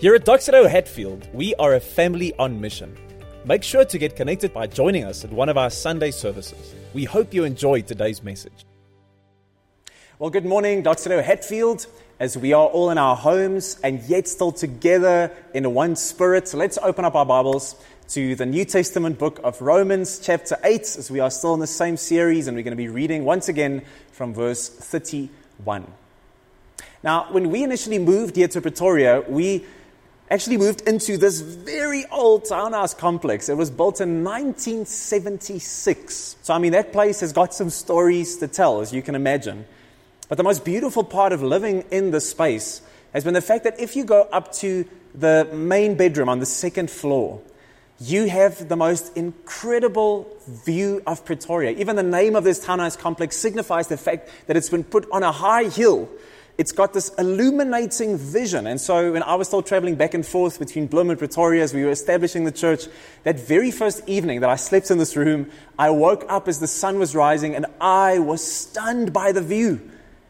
Here at Doxa Deo Hatfield, we are a family on mission. Make sure to get connected by joining us at one of our Sunday services. We hope you enjoyed today's message. Well, good morning, Doxa Deo Hatfield, as we are all in our homes and yet still together in one spirit. So let's open up our Bibles to the New Testament book of Romans, chapter 8, as we are still in the same series, and we're going to be reading once again from verse 31. Now, when we initially moved here to Pretoria, we actually moved into this very old townhouse complex. It was built in 1976. So, I mean, that place has got some stories to tell, as you can imagine. But the most beautiful part of living in this space has been the fact that if you go up to the main bedroom on the second floor, you have the most incredible view of Pretoria. Even the name of this townhouse complex signifies the fact that it's been put on a high hill it's got this illuminating vision. And so when I was still traveling back and forth between Bloem and Pretoria as we were establishing the church, that very first evening that I slept in this room, I woke up as the sun was rising and I was stunned by the view.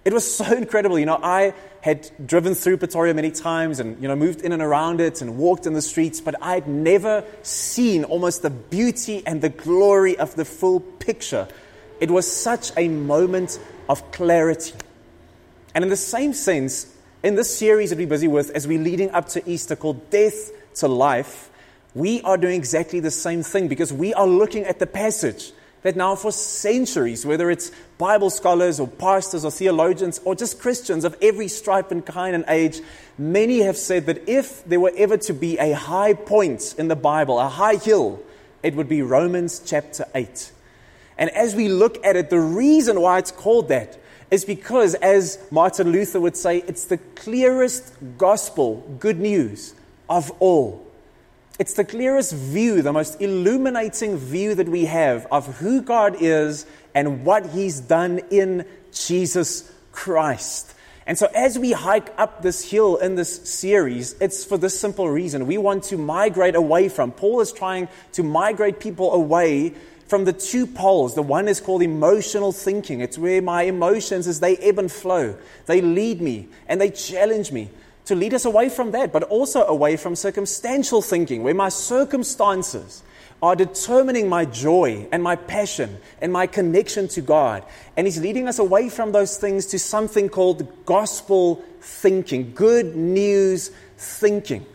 It was so incredible. You know, I had driven through Pretoria many times and, you know, moved in and around it and walked in the streets, but I'd never seen almost the beauty and the glory of the full picture. It was such a moment of clarity. And in the same sense, in this series that we're busy with, as we're leading up to Easter called Death to Life, we are doing exactly the same thing because we are looking at the passage that now for centuries, whether it's Bible scholars or pastors or theologians or just Christians of every stripe and kind and age, many have said that if there were ever to be a high point in the Bible, a high hill, it would be Romans chapter 8. And as we look at it, the reason why it's called that is because, as Martin Luther would say, it's the clearest gospel, good news of all. It's the clearest view, the most illuminating view that we have of who God is and what He's done in Jesus Christ. And so, as we hike up this hill in this series, it's for this simple reason. We want to migrate away from, Paul is trying to migrate people away from the two poles. The one is called emotional thinking. It's where my emotions, as they ebb and flow, they lead me and they challenge me to lead us away from that, but also away from circumstantial thinking, where my circumstances are determining my joy and my passion and my connection to God. And He's leading us away from those things to something called gospel thinking, good news thinking,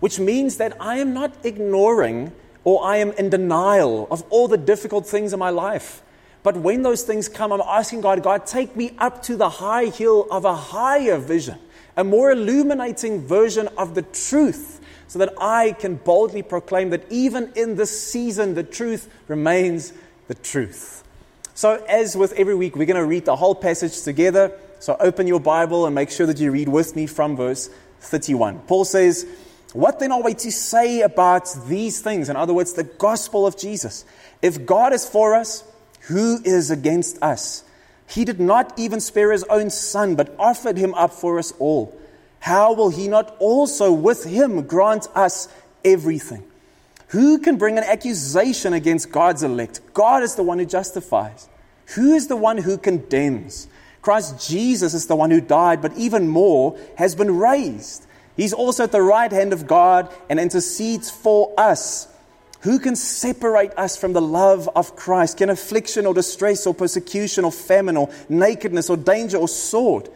which means that I am not ignoring or I am in denial of all the difficult things in my life. But when those things come, I'm asking God, God, take me up to the high hill of a higher vision, a more illuminating version of the truth, so that I can boldly proclaim that even in this season, the truth remains the truth. So, as with every week, we're going to read the whole passage together. So, open your Bible and make sure that you read with me from verse 31. Paul says, what then are we to say about these things? In other words, the gospel of Jesus. If God is for us, who is against us? He did not even spare his own son, but offered him up for us all. How will he not also with him grant us everything? Who can bring an accusation against God's elect? God is the one who justifies. Who is the one who condemns? Christ Jesus is the one who died, but even more has been raised He's also at the right hand of God and intercedes for us. Who can separate us from the love of Christ? Can affliction or distress or persecution or famine or nakedness or danger or sword?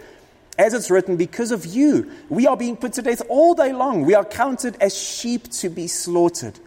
As it's written, because of you, we are being put to death all day long. We are counted as sheep to be slaughtered.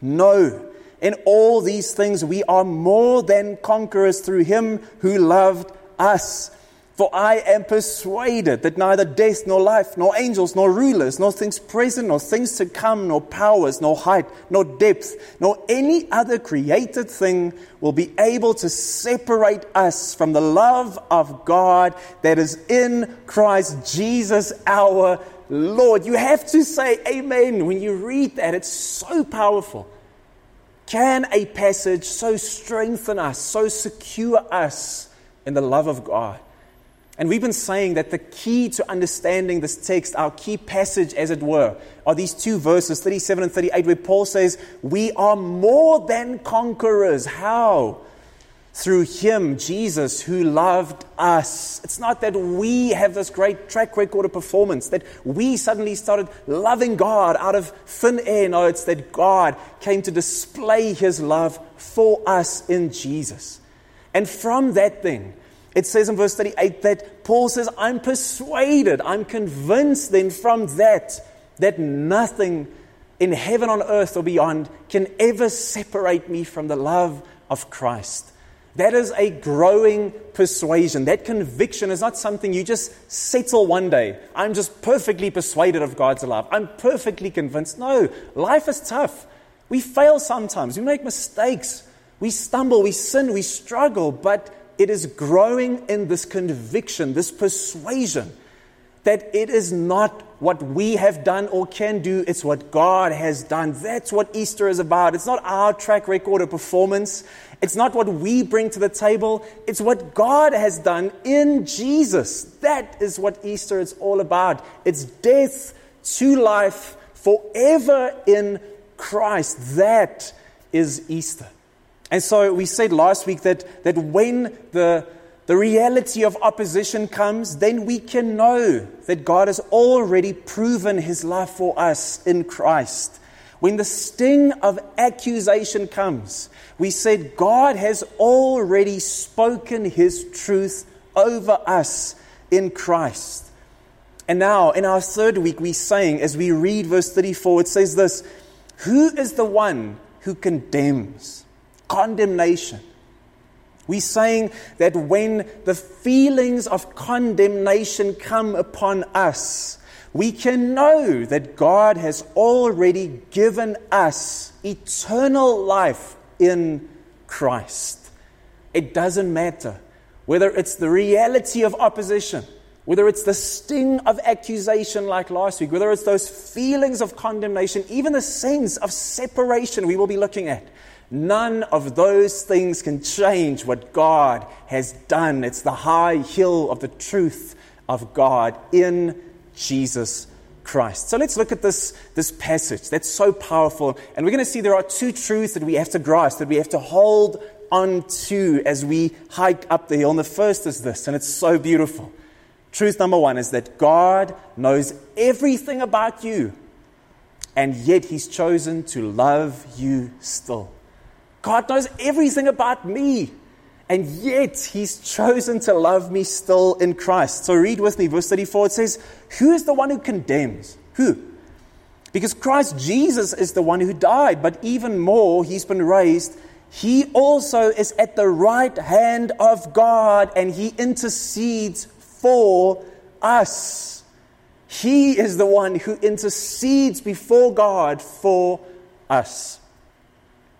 No, in all these things, we are more than conquerors through him who loved us. For I am persuaded that neither death, nor life, nor angels, nor rulers, nor things present, nor things to come, nor powers, nor height, nor depth, nor any other created thing will be able to separate us from the love of God that is in Christ Jesus our Lord. You have to say amen when you read that. It's so powerful. Can a passage so strengthen us, so secure us in the love of God? And we've been saying that the key to understanding this text, our key passage, as it were, are these two verses, 37 and 38, where Paul says, We are more than conquerors. How? through Him, Jesus, who loved us. It's not that we have this great track record of performance, that we suddenly started loving God out of thin air. No, it's that God came to display His love for us in Jesus. And from that thing, it says in verse 38 that Paul says, I'm persuaded, I'm convinced then from that, that nothing in heaven, on earth, or beyond can ever separate me from the love of Christ. That is a growing persuasion. That conviction is not something you just settle one day. I'm just perfectly persuaded of God's love. I'm perfectly convinced. No, life is tough. We fail sometimes. We make mistakes. We stumble. We sin. We struggle. But it is growing in this conviction, this persuasion that it is not what we have done or can do, it's what God has done. That's what Easter is about. It's not our track record of performance, it's not what we bring to the table, it's what God has done in Jesus. That is what Easter is all about. It's death to life forever in Christ. That is Easter. And so we said last week that, that when the the reality of opposition comes, then we can know that God has already proven his love for us in Christ. When the sting of accusation comes, we said God has already spoken his truth over us in Christ. And now, in our third week, we're saying, as we read verse 34, it says this Who is the one who condemns? Condemnation. We're saying that when the feelings of condemnation come upon us, we can know that God has already given us eternal life in Christ. It doesn't matter whether it's the reality of opposition, whether it's the sting of accusation like last week, whether it's those feelings of condemnation, even the sense of separation we will be looking at. None of those things can change what God has done. It's the high hill of the truth of God in Jesus Christ. So let's look at this, this passage that's so powerful. And we're going to see there are two truths that we have to grasp, that we have to hold on to as we hike up the hill. And the first is this, and it's so beautiful. Truth number one is that God knows everything about you, and yet He's chosen to love you still. God knows everything about me. And yet, He's chosen to love me still in Christ. So, read with me, verse 34. It says, Who is the one who condemns? Who? Because Christ Jesus is the one who died, but even more, He's been raised. He also is at the right hand of God and He intercedes for us. He is the one who intercedes before God for us.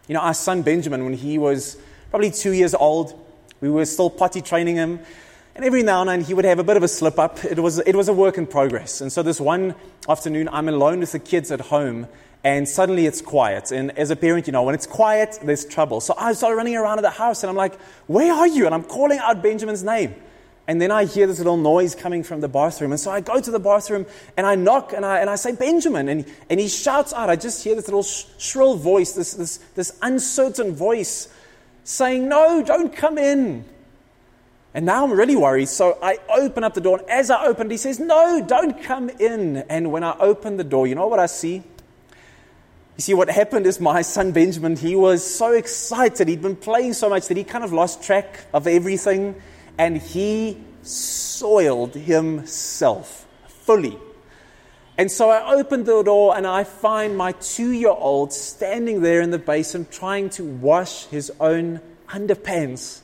You know, our son Benjamin, when he was probably two years old, we were still potty training him. And every now and then he would have a bit of a slip up. It was, it was a work in progress. And so this one afternoon, I'm alone with the kids at home, and suddenly it's quiet. And as a parent, you know, when it's quiet, there's trouble. So I start running around the house, and I'm like, Where are you? And I'm calling out Benjamin's name. And then I hear this little noise coming from the bathroom. And so I go to the bathroom and I knock and I, and I say, Benjamin. And, and he shouts out. I just hear this little sh- shrill voice, this, this, this uncertain voice saying, No, don't come in. And now I'm really worried. So I open up the door. And as I open, he says, No, don't come in. And when I open the door, you know what I see? You see, what happened is my son Benjamin, he was so excited. He'd been playing so much that he kind of lost track of everything and he soiled himself fully. And so I opened the door and I find my two year old standing there in the basin trying to wash his own underpants.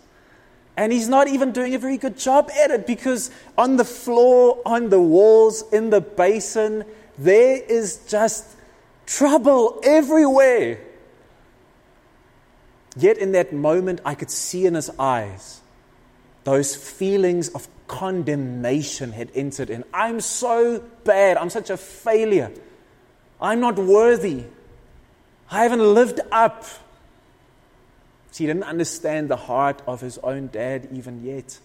And he's not even doing a very good job at it because on the floor, on the walls, in the basin, there is just trouble everywhere. Yet in that moment, I could see in his eyes those feelings of condemnation had entered in. I'm so bad. I'm such a failure. I'm not worthy. I haven't lived up. See, he didn't understand the heart of his own dad even yet.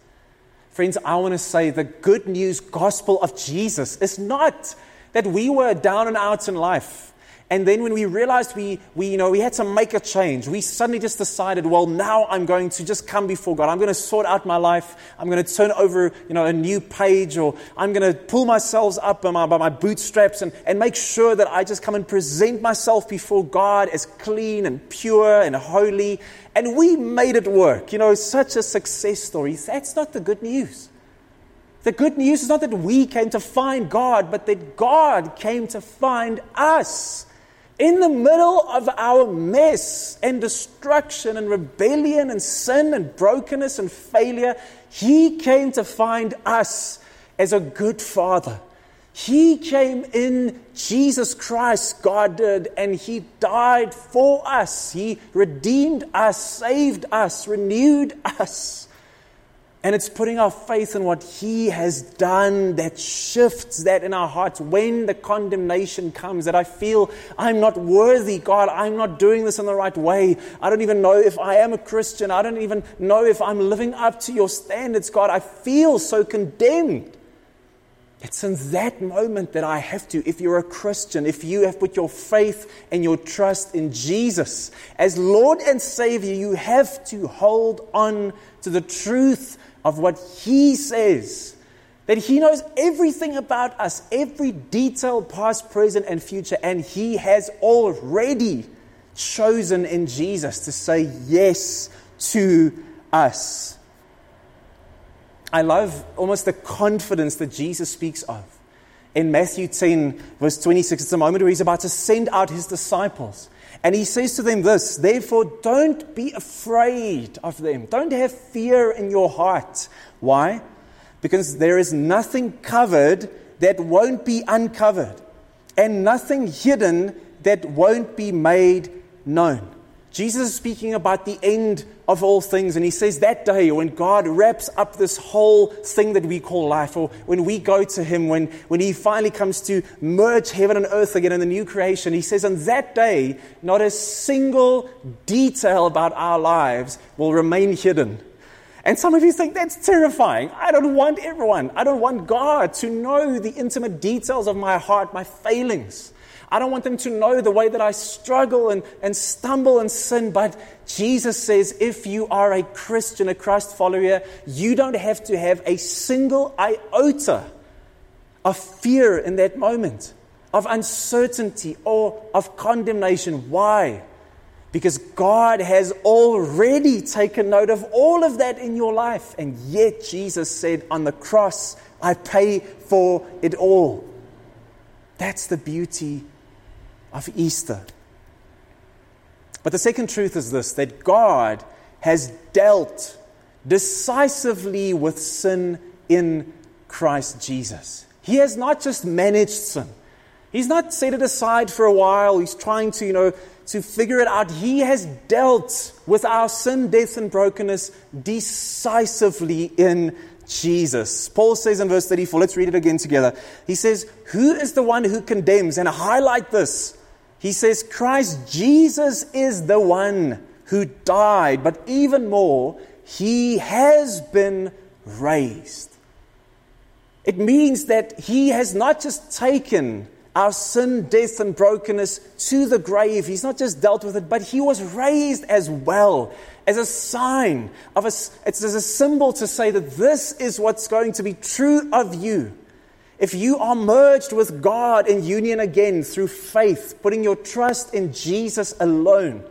Friends, I want to say the good news gospel of Jesus is not that we were down and out in life And then when we realized we, we, you know, we had to make a change, we suddenly just decided, well, now I'm going to just come before God. I'm going to sort out my life. I'm going to turn over you know, a new page, or I'm going to pull myself up by my, by my bootstraps and, and make sure that I just come and present myself before God as clean and pure and holy. And we made it work. You know, such a success story. That's not the good news. The good news is not that we came to find God, but that God came to find us. In the middle of our mess and destruction and rebellion and sin and brokenness and failure, He came to find us as a good Father. He came in Jesus Christ, God did, and He died for us. He redeemed us, saved us, renewed us. And it's putting our faith in what He has done that shifts that in our hearts when the condemnation comes. That I feel I'm not worthy, God, I'm not doing this in the right way. I don't even know if I am a Christian. I don't even know if I'm living up to your standards, God. I feel so condemned. It's in that moment that I have to, if you're a Christian, if you have put your faith and your trust in Jesus as Lord and Savior, you have to hold on to the truth of what He says. That He knows everything about us, every detail, past, present, and future, and He has already chosen in Jesus to say yes to us. I love almost the confidence that Jesus speaks of. In Matthew 10, verse 26, it's a moment where he's about to send out his disciples. And he says to them this Therefore, don't be afraid of them. Don't have fear in your heart. Why? Because there is nothing covered that won't be uncovered, and nothing hidden that won't be made known. Jesus is speaking about the end of all things, and he says that day when God wraps up this whole thing that we call life, or when we go to him, when, when he finally comes to merge heaven and earth again in the new creation, he says, on that day, not a single detail about our lives will remain hidden. And some of you think that's terrifying. I don't want everyone, I don't want God to know the intimate details of my heart, my failings. I don't want them to know the way that I struggle and, and stumble and sin. But Jesus says if you are a Christian, a Christ follower, you don't have to have a single iota of fear in that moment, of uncertainty or of condemnation. Why? Because God has already taken note of all of that in your life. And yet, Jesus said on the cross, I pay for it all. That's the beauty of Easter. But the second truth is this that God has dealt decisively with sin in Christ Jesus. He has not just managed sin. He's not set it aside for a while. He's trying to, you know, to figure it out. He has dealt with our sin, death, and brokenness decisively in Jesus. Paul says in verse 34, let's read it again together. He says, Who is the one who condemns? And highlight this. He says, Christ Jesus is the one who died, but even more, he has been raised. It means that he has not just taken our sin, death, and brokenness to the grave. He's not just dealt with it, but he was raised as well as a sign of a, it's as a symbol to say that this is what's going to be true of you. If you are merged with God in union again through faith, putting your trust in Jesus alone,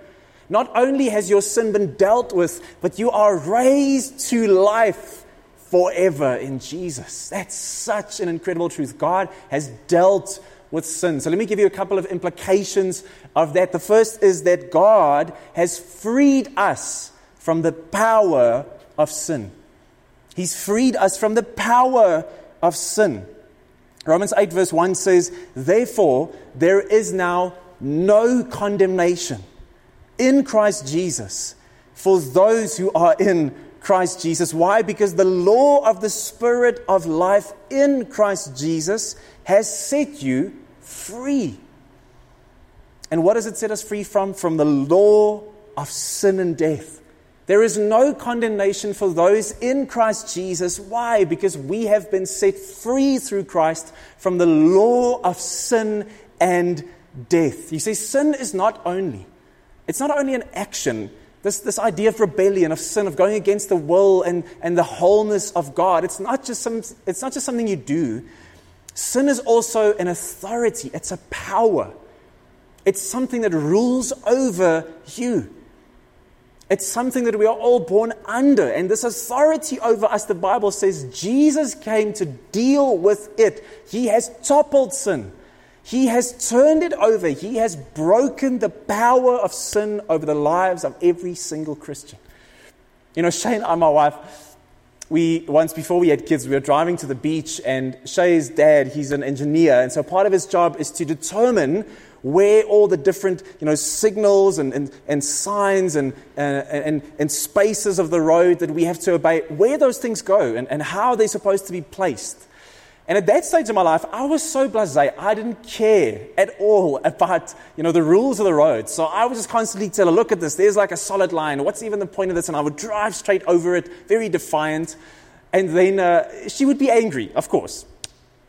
not only has your sin been dealt with, but you are raised to life forever in Jesus. That's such an incredible truth. God has dealt with sin. So let me give you a couple of implications of that. The first is that God has freed us from the power of sin. He's freed us from the power of sin. Romans 8, verse 1 says, Therefore, there is now no condemnation in Christ Jesus for those who are in Christ Jesus. Why? Because the law of the Spirit of life in Christ Jesus has set you free. And what does it set us free from? From the law of sin and death. There is no condemnation for those in Christ Jesus. Why? Because we have been set free through Christ from the law of sin and death. You see, sin is not only, it's not only an action, this, this idea of rebellion, of sin, of going against the will and, and the wholeness of God. It's not, just some, it's not just something you do. Sin is also an authority, it's a power. It's something that rules over you. It's something that we are all born under. And this authority over us, the Bible says Jesus came to deal with it. He has toppled sin. He has turned it over. He has broken the power of sin over the lives of every single Christian. You know, Shane and I, my wife, we once before we had kids, we were driving to the beach, and Shay's dad, he's an engineer, and so part of his job is to determine where all the different you know, signals and, and, and signs and, uh, and, and spaces of the road that we have to obey, where those things go and, and how they're supposed to be placed. And at that stage of my life, I was so blasé. I didn't care at all about, you know, the rules of the road. So I would just constantly tell her, look at this. There's like a solid line. What's even the point of this? And I would drive straight over it, very defiant. And then uh, she would be angry, of course.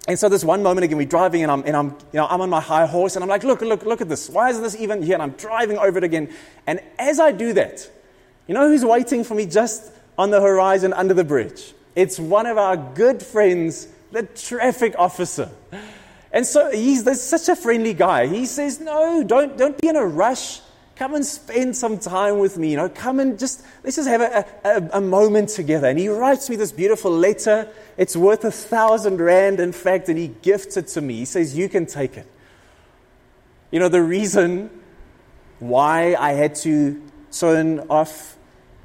And so this one moment again, we're driving and I'm, and I'm, you know, I'm on my high horse and I'm like, look, look, look at this. Why is this even here? And I'm driving over it again. And as I do that, you know who's waiting for me just on the horizon under the bridge? It's one of our good friends, the traffic officer. And so he's such a friendly guy. He says, no, don't, don't be in a rush. Come and spend some time with me. You know, come and just, let's just have a, a, a moment together. And he writes me this beautiful letter. It's worth a thousand rand, in fact, and he gifts it to me. He says, You can take it. You know, the reason why I had to turn off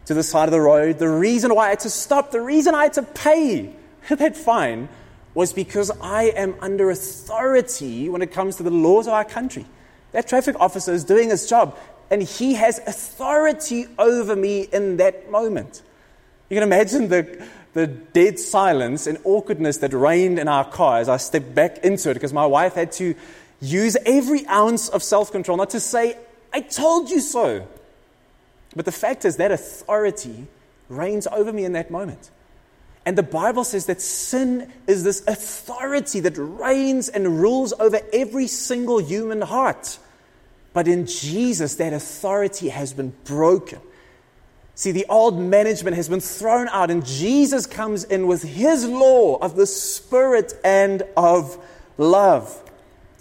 to the side of the road, the reason why I had to stop, the reason I had to pay that fine was because I am under authority when it comes to the laws of our country. That traffic officer is doing his job and he has authority over me in that moment. You can imagine the, the dead silence and awkwardness that reigned in our car as I stepped back into it because my wife had to use every ounce of self control not to say, I told you so. But the fact is, that authority reigns over me in that moment. And the Bible says that sin is this authority that reigns and rules over every single human heart. But in Jesus, that authority has been broken. See, the old management has been thrown out, and Jesus comes in with his law of the Spirit and of love.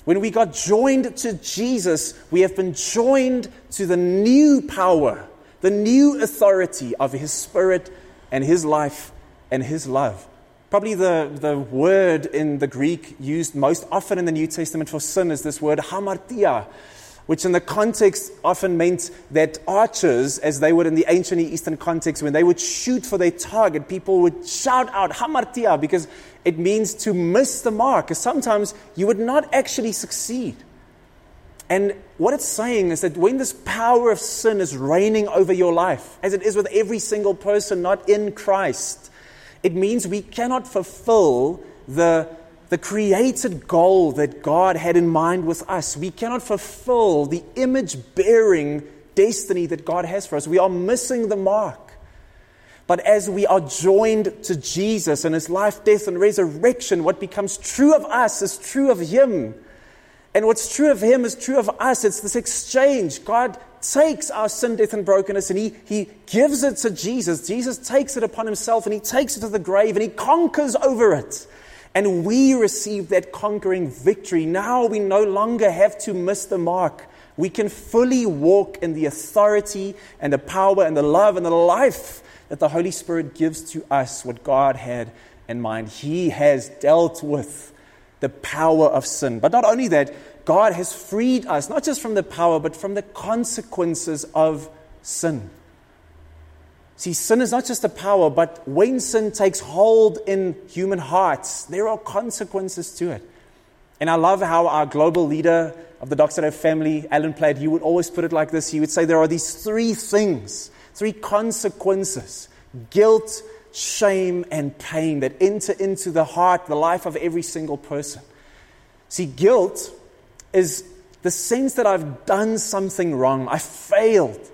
When we got joined to Jesus, we have been joined to the new power, the new authority of his Spirit and his life and his love. Probably the, the word in the Greek used most often in the New Testament for sin is this word hamartia, which in the context often meant that archers, as they would in the ancient Eastern context, when they would shoot for their target, people would shout out hamartia because it means to miss the mark. Because sometimes you would not actually succeed. And what it's saying is that when this power of sin is reigning over your life, as it is with every single person not in Christ, it means we cannot fulfill the the created goal that God had in mind with us. We cannot fulfill the image bearing destiny that God has for us. We are missing the mark. But as we are joined to Jesus and his life, death, and resurrection, what becomes true of us is true of him. And what's true of him is true of us. It's this exchange. God takes our sin, death, and brokenness and he, he gives it to Jesus. Jesus takes it upon himself and he takes it to the grave and he conquers over it. And we receive that conquering victory. Now we no longer have to miss the mark. We can fully walk in the authority and the power and the love and the life that the Holy Spirit gives to us, what God had in mind. He has dealt with the power of sin. But not only that, God has freed us, not just from the power, but from the consequences of sin. See, sin is not just a power, but when sin takes hold in human hearts, there are consequences to it. And I love how our global leader of the Doxa family, Alan Platt, he would always put it like this. He would say there are these three things, three consequences guilt, shame, and pain that enter into the heart, the life of every single person. See, guilt is the sense that I've done something wrong, I failed.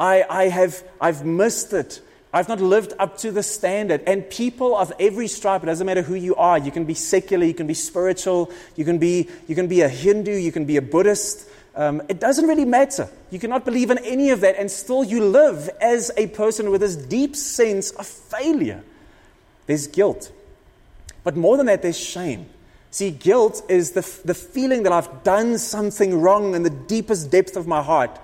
I, I have I've missed it. I've not lived up to the standard. And people of every stripe, it doesn't matter who you are, you can be secular, you can be spiritual, you can be, you can be a Hindu, you can be a Buddhist. Um, it doesn't really matter. You cannot believe in any of that, and still you live as a person with this deep sense of failure. There's guilt. But more than that, there's shame. See, guilt is the, the feeling that I've done something wrong in the deepest depth of my heart.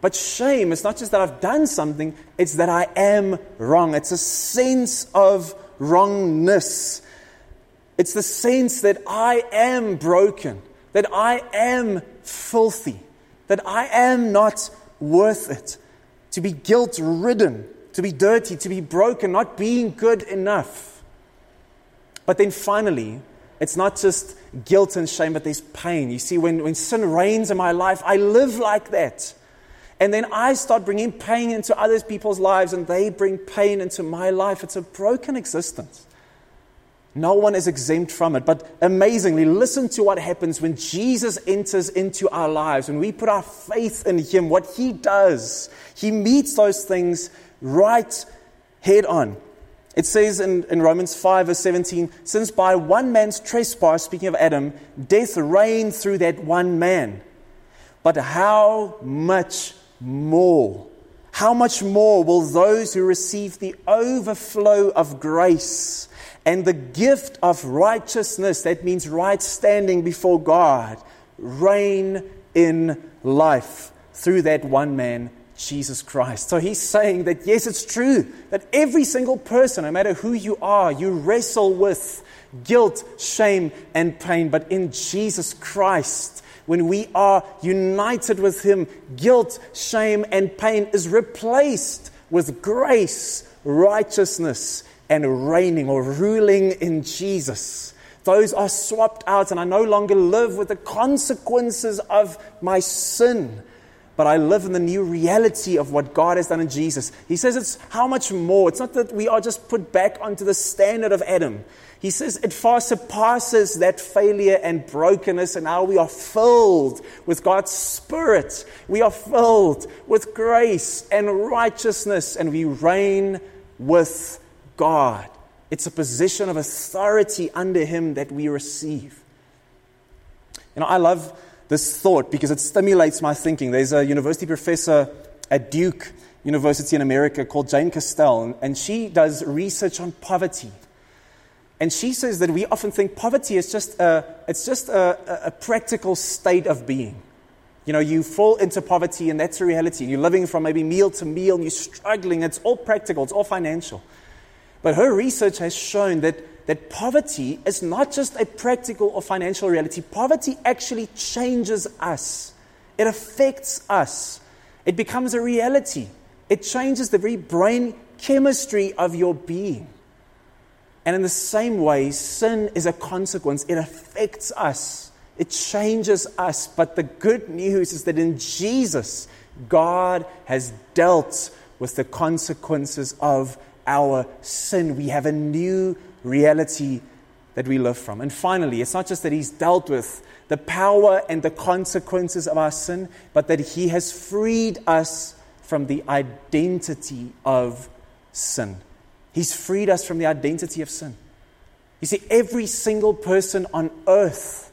But shame is not just that I've done something, it's that I am wrong. It's a sense of wrongness. It's the sense that I am broken, that I am filthy, that I am not worth it. To be guilt ridden, to be dirty, to be broken, not being good enough. But then finally, it's not just guilt and shame, but there's pain. You see, when, when sin reigns in my life, I live like that. And then I start bringing pain into other people's lives, and they bring pain into my life. It's a broken existence. No one is exempt from it. But amazingly, listen to what happens when Jesus enters into our lives, when we put our faith in Him, what He does. He meets those things right head on. It says in, in Romans 5, verse 17, since by one man's trespass, speaking of Adam, death reigned through that one man. But how much more? How much more will those who receive the overflow of grace and the gift of righteousness, that means right standing before God, reign in life through that one man, Jesus Christ. So he's saying that yes, it's true that every single person, no matter who you are, you wrestle with guilt, shame, and pain. But in Jesus Christ, when we are united with Him, guilt, shame, and pain is replaced with grace, righteousness, and reigning or ruling in Jesus. Those are swapped out, and I no longer live with the consequences of my sin but I live in the new reality of what God has done in Jesus. He says it's how much more. It's not that we are just put back onto the standard of Adam. He says it far surpasses that failure and brokenness, and now we are filled with God's Spirit. We are filled with grace and righteousness, and we reign with God. It's a position of authority under Him that we receive. You know, I love this thought because it stimulates my thinking. There's a university professor at Duke University in America called Jane Castell, and she does research on poverty. And she says that we often think poverty is just a, it's just a, a practical state of being. You know, you fall into poverty and that's a reality. You're living from maybe meal to meal and you're struggling. It's all practical, it's all financial. But her research has shown that that poverty is not just a practical or financial reality. Poverty actually changes us, it affects us, it becomes a reality. It changes the very brain chemistry of your being. And in the same way, sin is a consequence. It affects us, it changes us. But the good news is that in Jesus, God has dealt with the consequences of our sin. We have a new reality that we live from. And finally, it's not just that He's dealt with the power and the consequences of our sin, but that He has freed us from the identity of sin. He's freed us from the identity of sin. You see, every single person on earth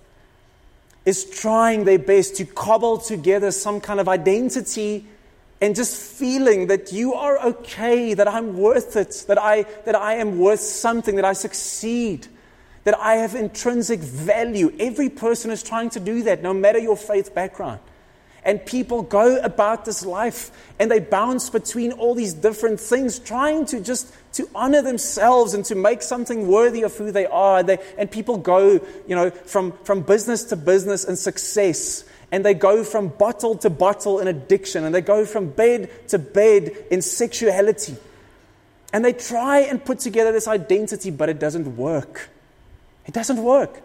is trying their best to cobble together some kind of identity and just feeling that you are okay, that I'm worth it, that I, that I am worth something, that I succeed, that I have intrinsic value. Every person is trying to do that, no matter your faith background. And people go about this life and they bounce between all these different things, trying to just to honor themselves and to make something worthy of who they are. They, and people go, you know, from, from business to business and success and they go from bottle to bottle in addiction, and they go from bed to bed in sexuality. And they try and put together this identity, but it doesn't work. It doesn't work.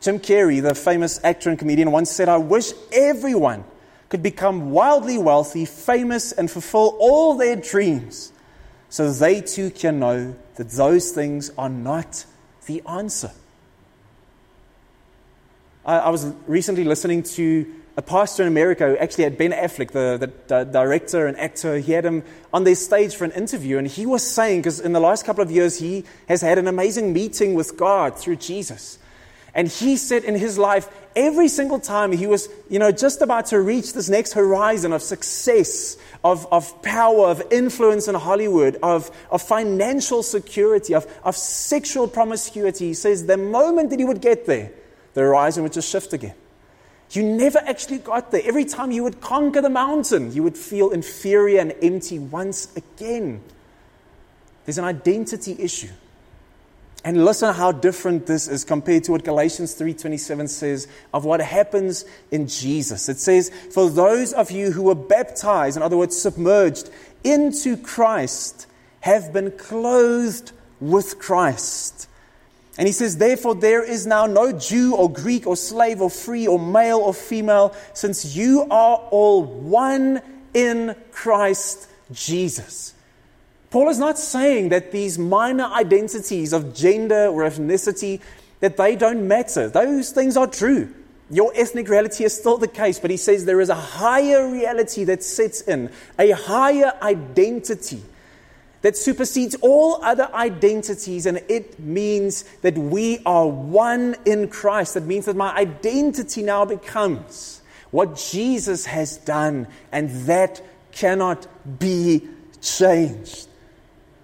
Jim Carrey, the famous actor and comedian, once said, I wish everyone could become wildly wealthy, famous, and fulfill all their dreams so they too can know that those things are not the answer. I, I was recently listening to a pastor in America who actually had Ben Affleck, the, the, the, director and actor, he had him on their stage for an interview. And he was saying, because in the last couple of years, he has had an amazing meeting with God through Jesus. And he said in his life, every single time he was, you know, just about to reach this next horizon of success, of, of power, of influence in Hollywood, of, of financial security, of, of sexual promiscuity, he says the moment that he would get there, the horizon would just shift again. You never actually got there. Every time you would conquer the mountain, you would feel inferior and empty once again. There's an identity issue. And listen how different this is compared to what Galatians 3:27 says of what happens in Jesus. It says, "For those of you who were baptized, in other words, submerged into Christ, have been clothed with Christ." And he says, Therefore, there is now no Jew or Greek or slave or free or male or female, since you are all one in Christ Jesus. Paul is not saying that these minor identities of gender or ethnicity that they don't matter. Those things are true. Your ethnic reality is still the case, but he says there is a higher reality that sets in, a higher identity that supersedes all other identities, and it means that we are one in Christ. That means that my identity now becomes what Jesus has done, and that cannot be changed.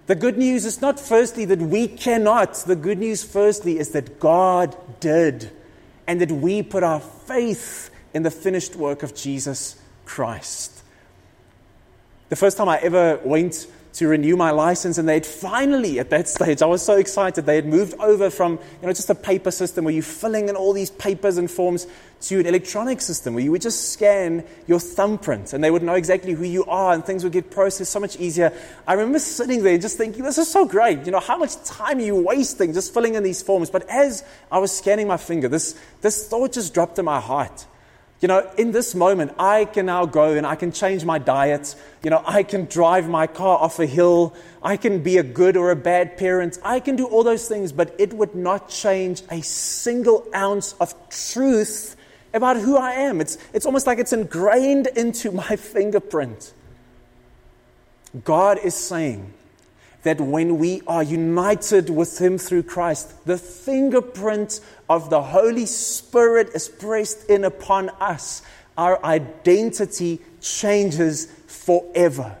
The good news is not firstly that we cannot. The good news, firstly, is that God did, and that we put our faith in the finished work of Jesus Christ. The first time I ever went to renew my license, and they had finally, at that stage, I was so excited, they had moved over from you know, just a paper system where you're filling in all these papers and forms to an electronic system where you would just scan your thumbprint and they would know exactly who you are and things would get processed so much easier. I remember sitting there just thinking, this is so great. You know, how much time are you wasting just filling in these forms? But as I was scanning my finger, this, this thought just dropped in my heart. You know, in this moment, I can now go and I can change my diet. You know, I can drive my car off a hill. I can be a good or a bad parent. I can do all those things, but it would not change a single ounce of truth about who I am. It's, it's almost like it's ingrained into my fingerprint. God is saying, that when we are united with Him through Christ, the fingerprint of the Holy Spirit is pressed in upon us. Our identity changes forever.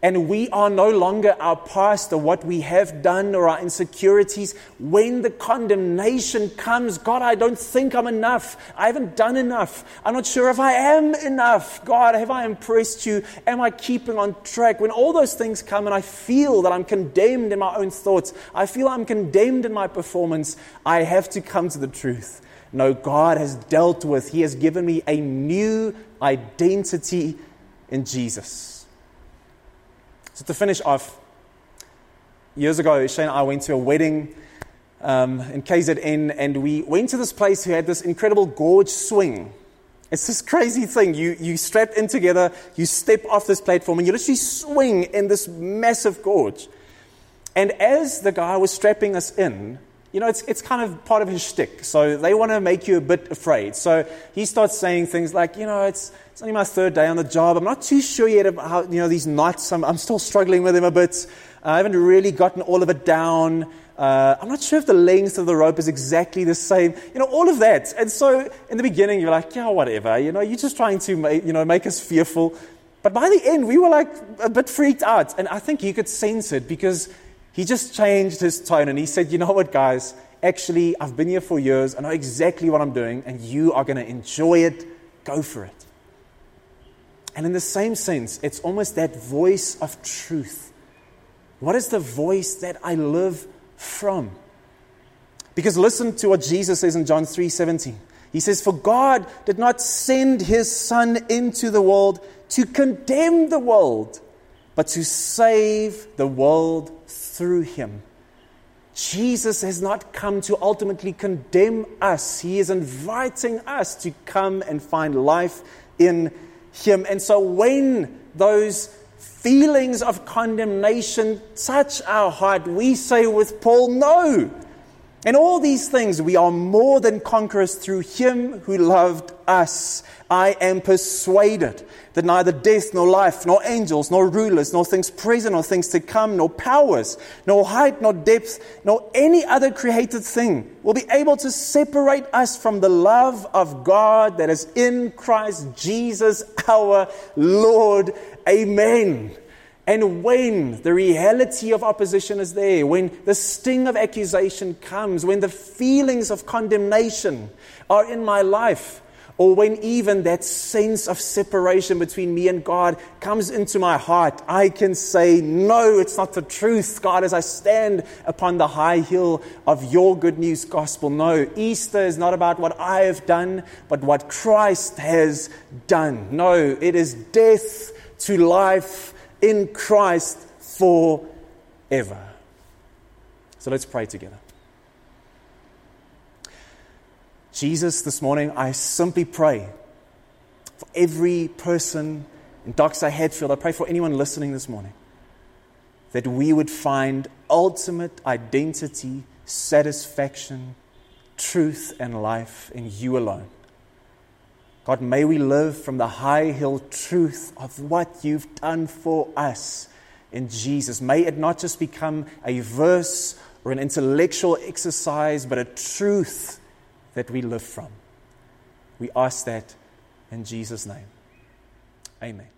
And we are no longer our past or what we have done or our insecurities. When the condemnation comes, God, I don't think I'm enough. I haven't done enough. I'm not sure if I am enough. God, have I impressed you? Am I keeping on track? When all those things come and I feel that I'm condemned in my own thoughts, I feel I'm condemned in my performance, I have to come to the truth. No, God has dealt with, He has given me a new identity in Jesus. So, to finish off, years ago, Shane and I went to a wedding um, in KZN, and we went to this place who had this incredible gorge swing. It's this crazy thing. You, you strap in together, you step off this platform, and you literally swing in this massive gorge. And as the guy was strapping us in, you know, it's, it's kind of part of his shtick. So they want to make you a bit afraid. So he starts saying things like, you know, it's, it's only my third day on the job. I'm not too sure yet about how, you know, these knots. I'm, I'm still struggling with them a bit. I haven't really gotten all of it down. Uh, I'm not sure if the length of the rope is exactly the same. You know, all of that. And so in the beginning, you're like, yeah, whatever. You know, you're just trying to, make, you know, make us fearful. But by the end, we were like a bit freaked out. And I think you could sense it because he just changed his tone and he said, you know what, guys? Actually, I've been here for years. I know exactly what I'm doing, and you are going to enjoy it. Go for it. And in the same sense, it's almost that voice of truth. What is the voice that I live from? Because listen to what Jesus says in John 3:17. He says, "For God did not send his son into the world to condemn the world, but to save the world through him." Jesus has not come to ultimately condemn us. He is inviting us to come and find life in him. And so when those feelings of condemnation touch our heart, we say with Paul, No, In all these things, we are more than conquerors through him who loved us. I am persuaded that neither death, nor life, nor angels, nor rulers, nor things present, nor things to come, nor powers, nor height, nor depth, nor any other created thing will be able to separate us from the love of God that is in Christ Jesus our Lord. Amen. And when the reality of opposition is there, when the sting of accusation comes, when the feelings of condemnation are in my life, or when even that sense of separation between me and God comes into my heart, I can say, No, it's not the truth, God, as I stand upon the high hill of your good news gospel. No, Easter is not about what I have done, but what Christ has done. No, it is death to life in Christ forever. So let's pray together. Jesus, this morning, I simply pray for every person in Doxa Deo Hatfield. I pray for anyone listening this morning that we would find ultimate identity, satisfaction, truth, and life in you alone. God, may we live from the high hill truth of what you've done for us in Jesus. May it not just become a verse or an intellectual exercise, but a truth that we live from. We ask that in Jesus' name. Amen.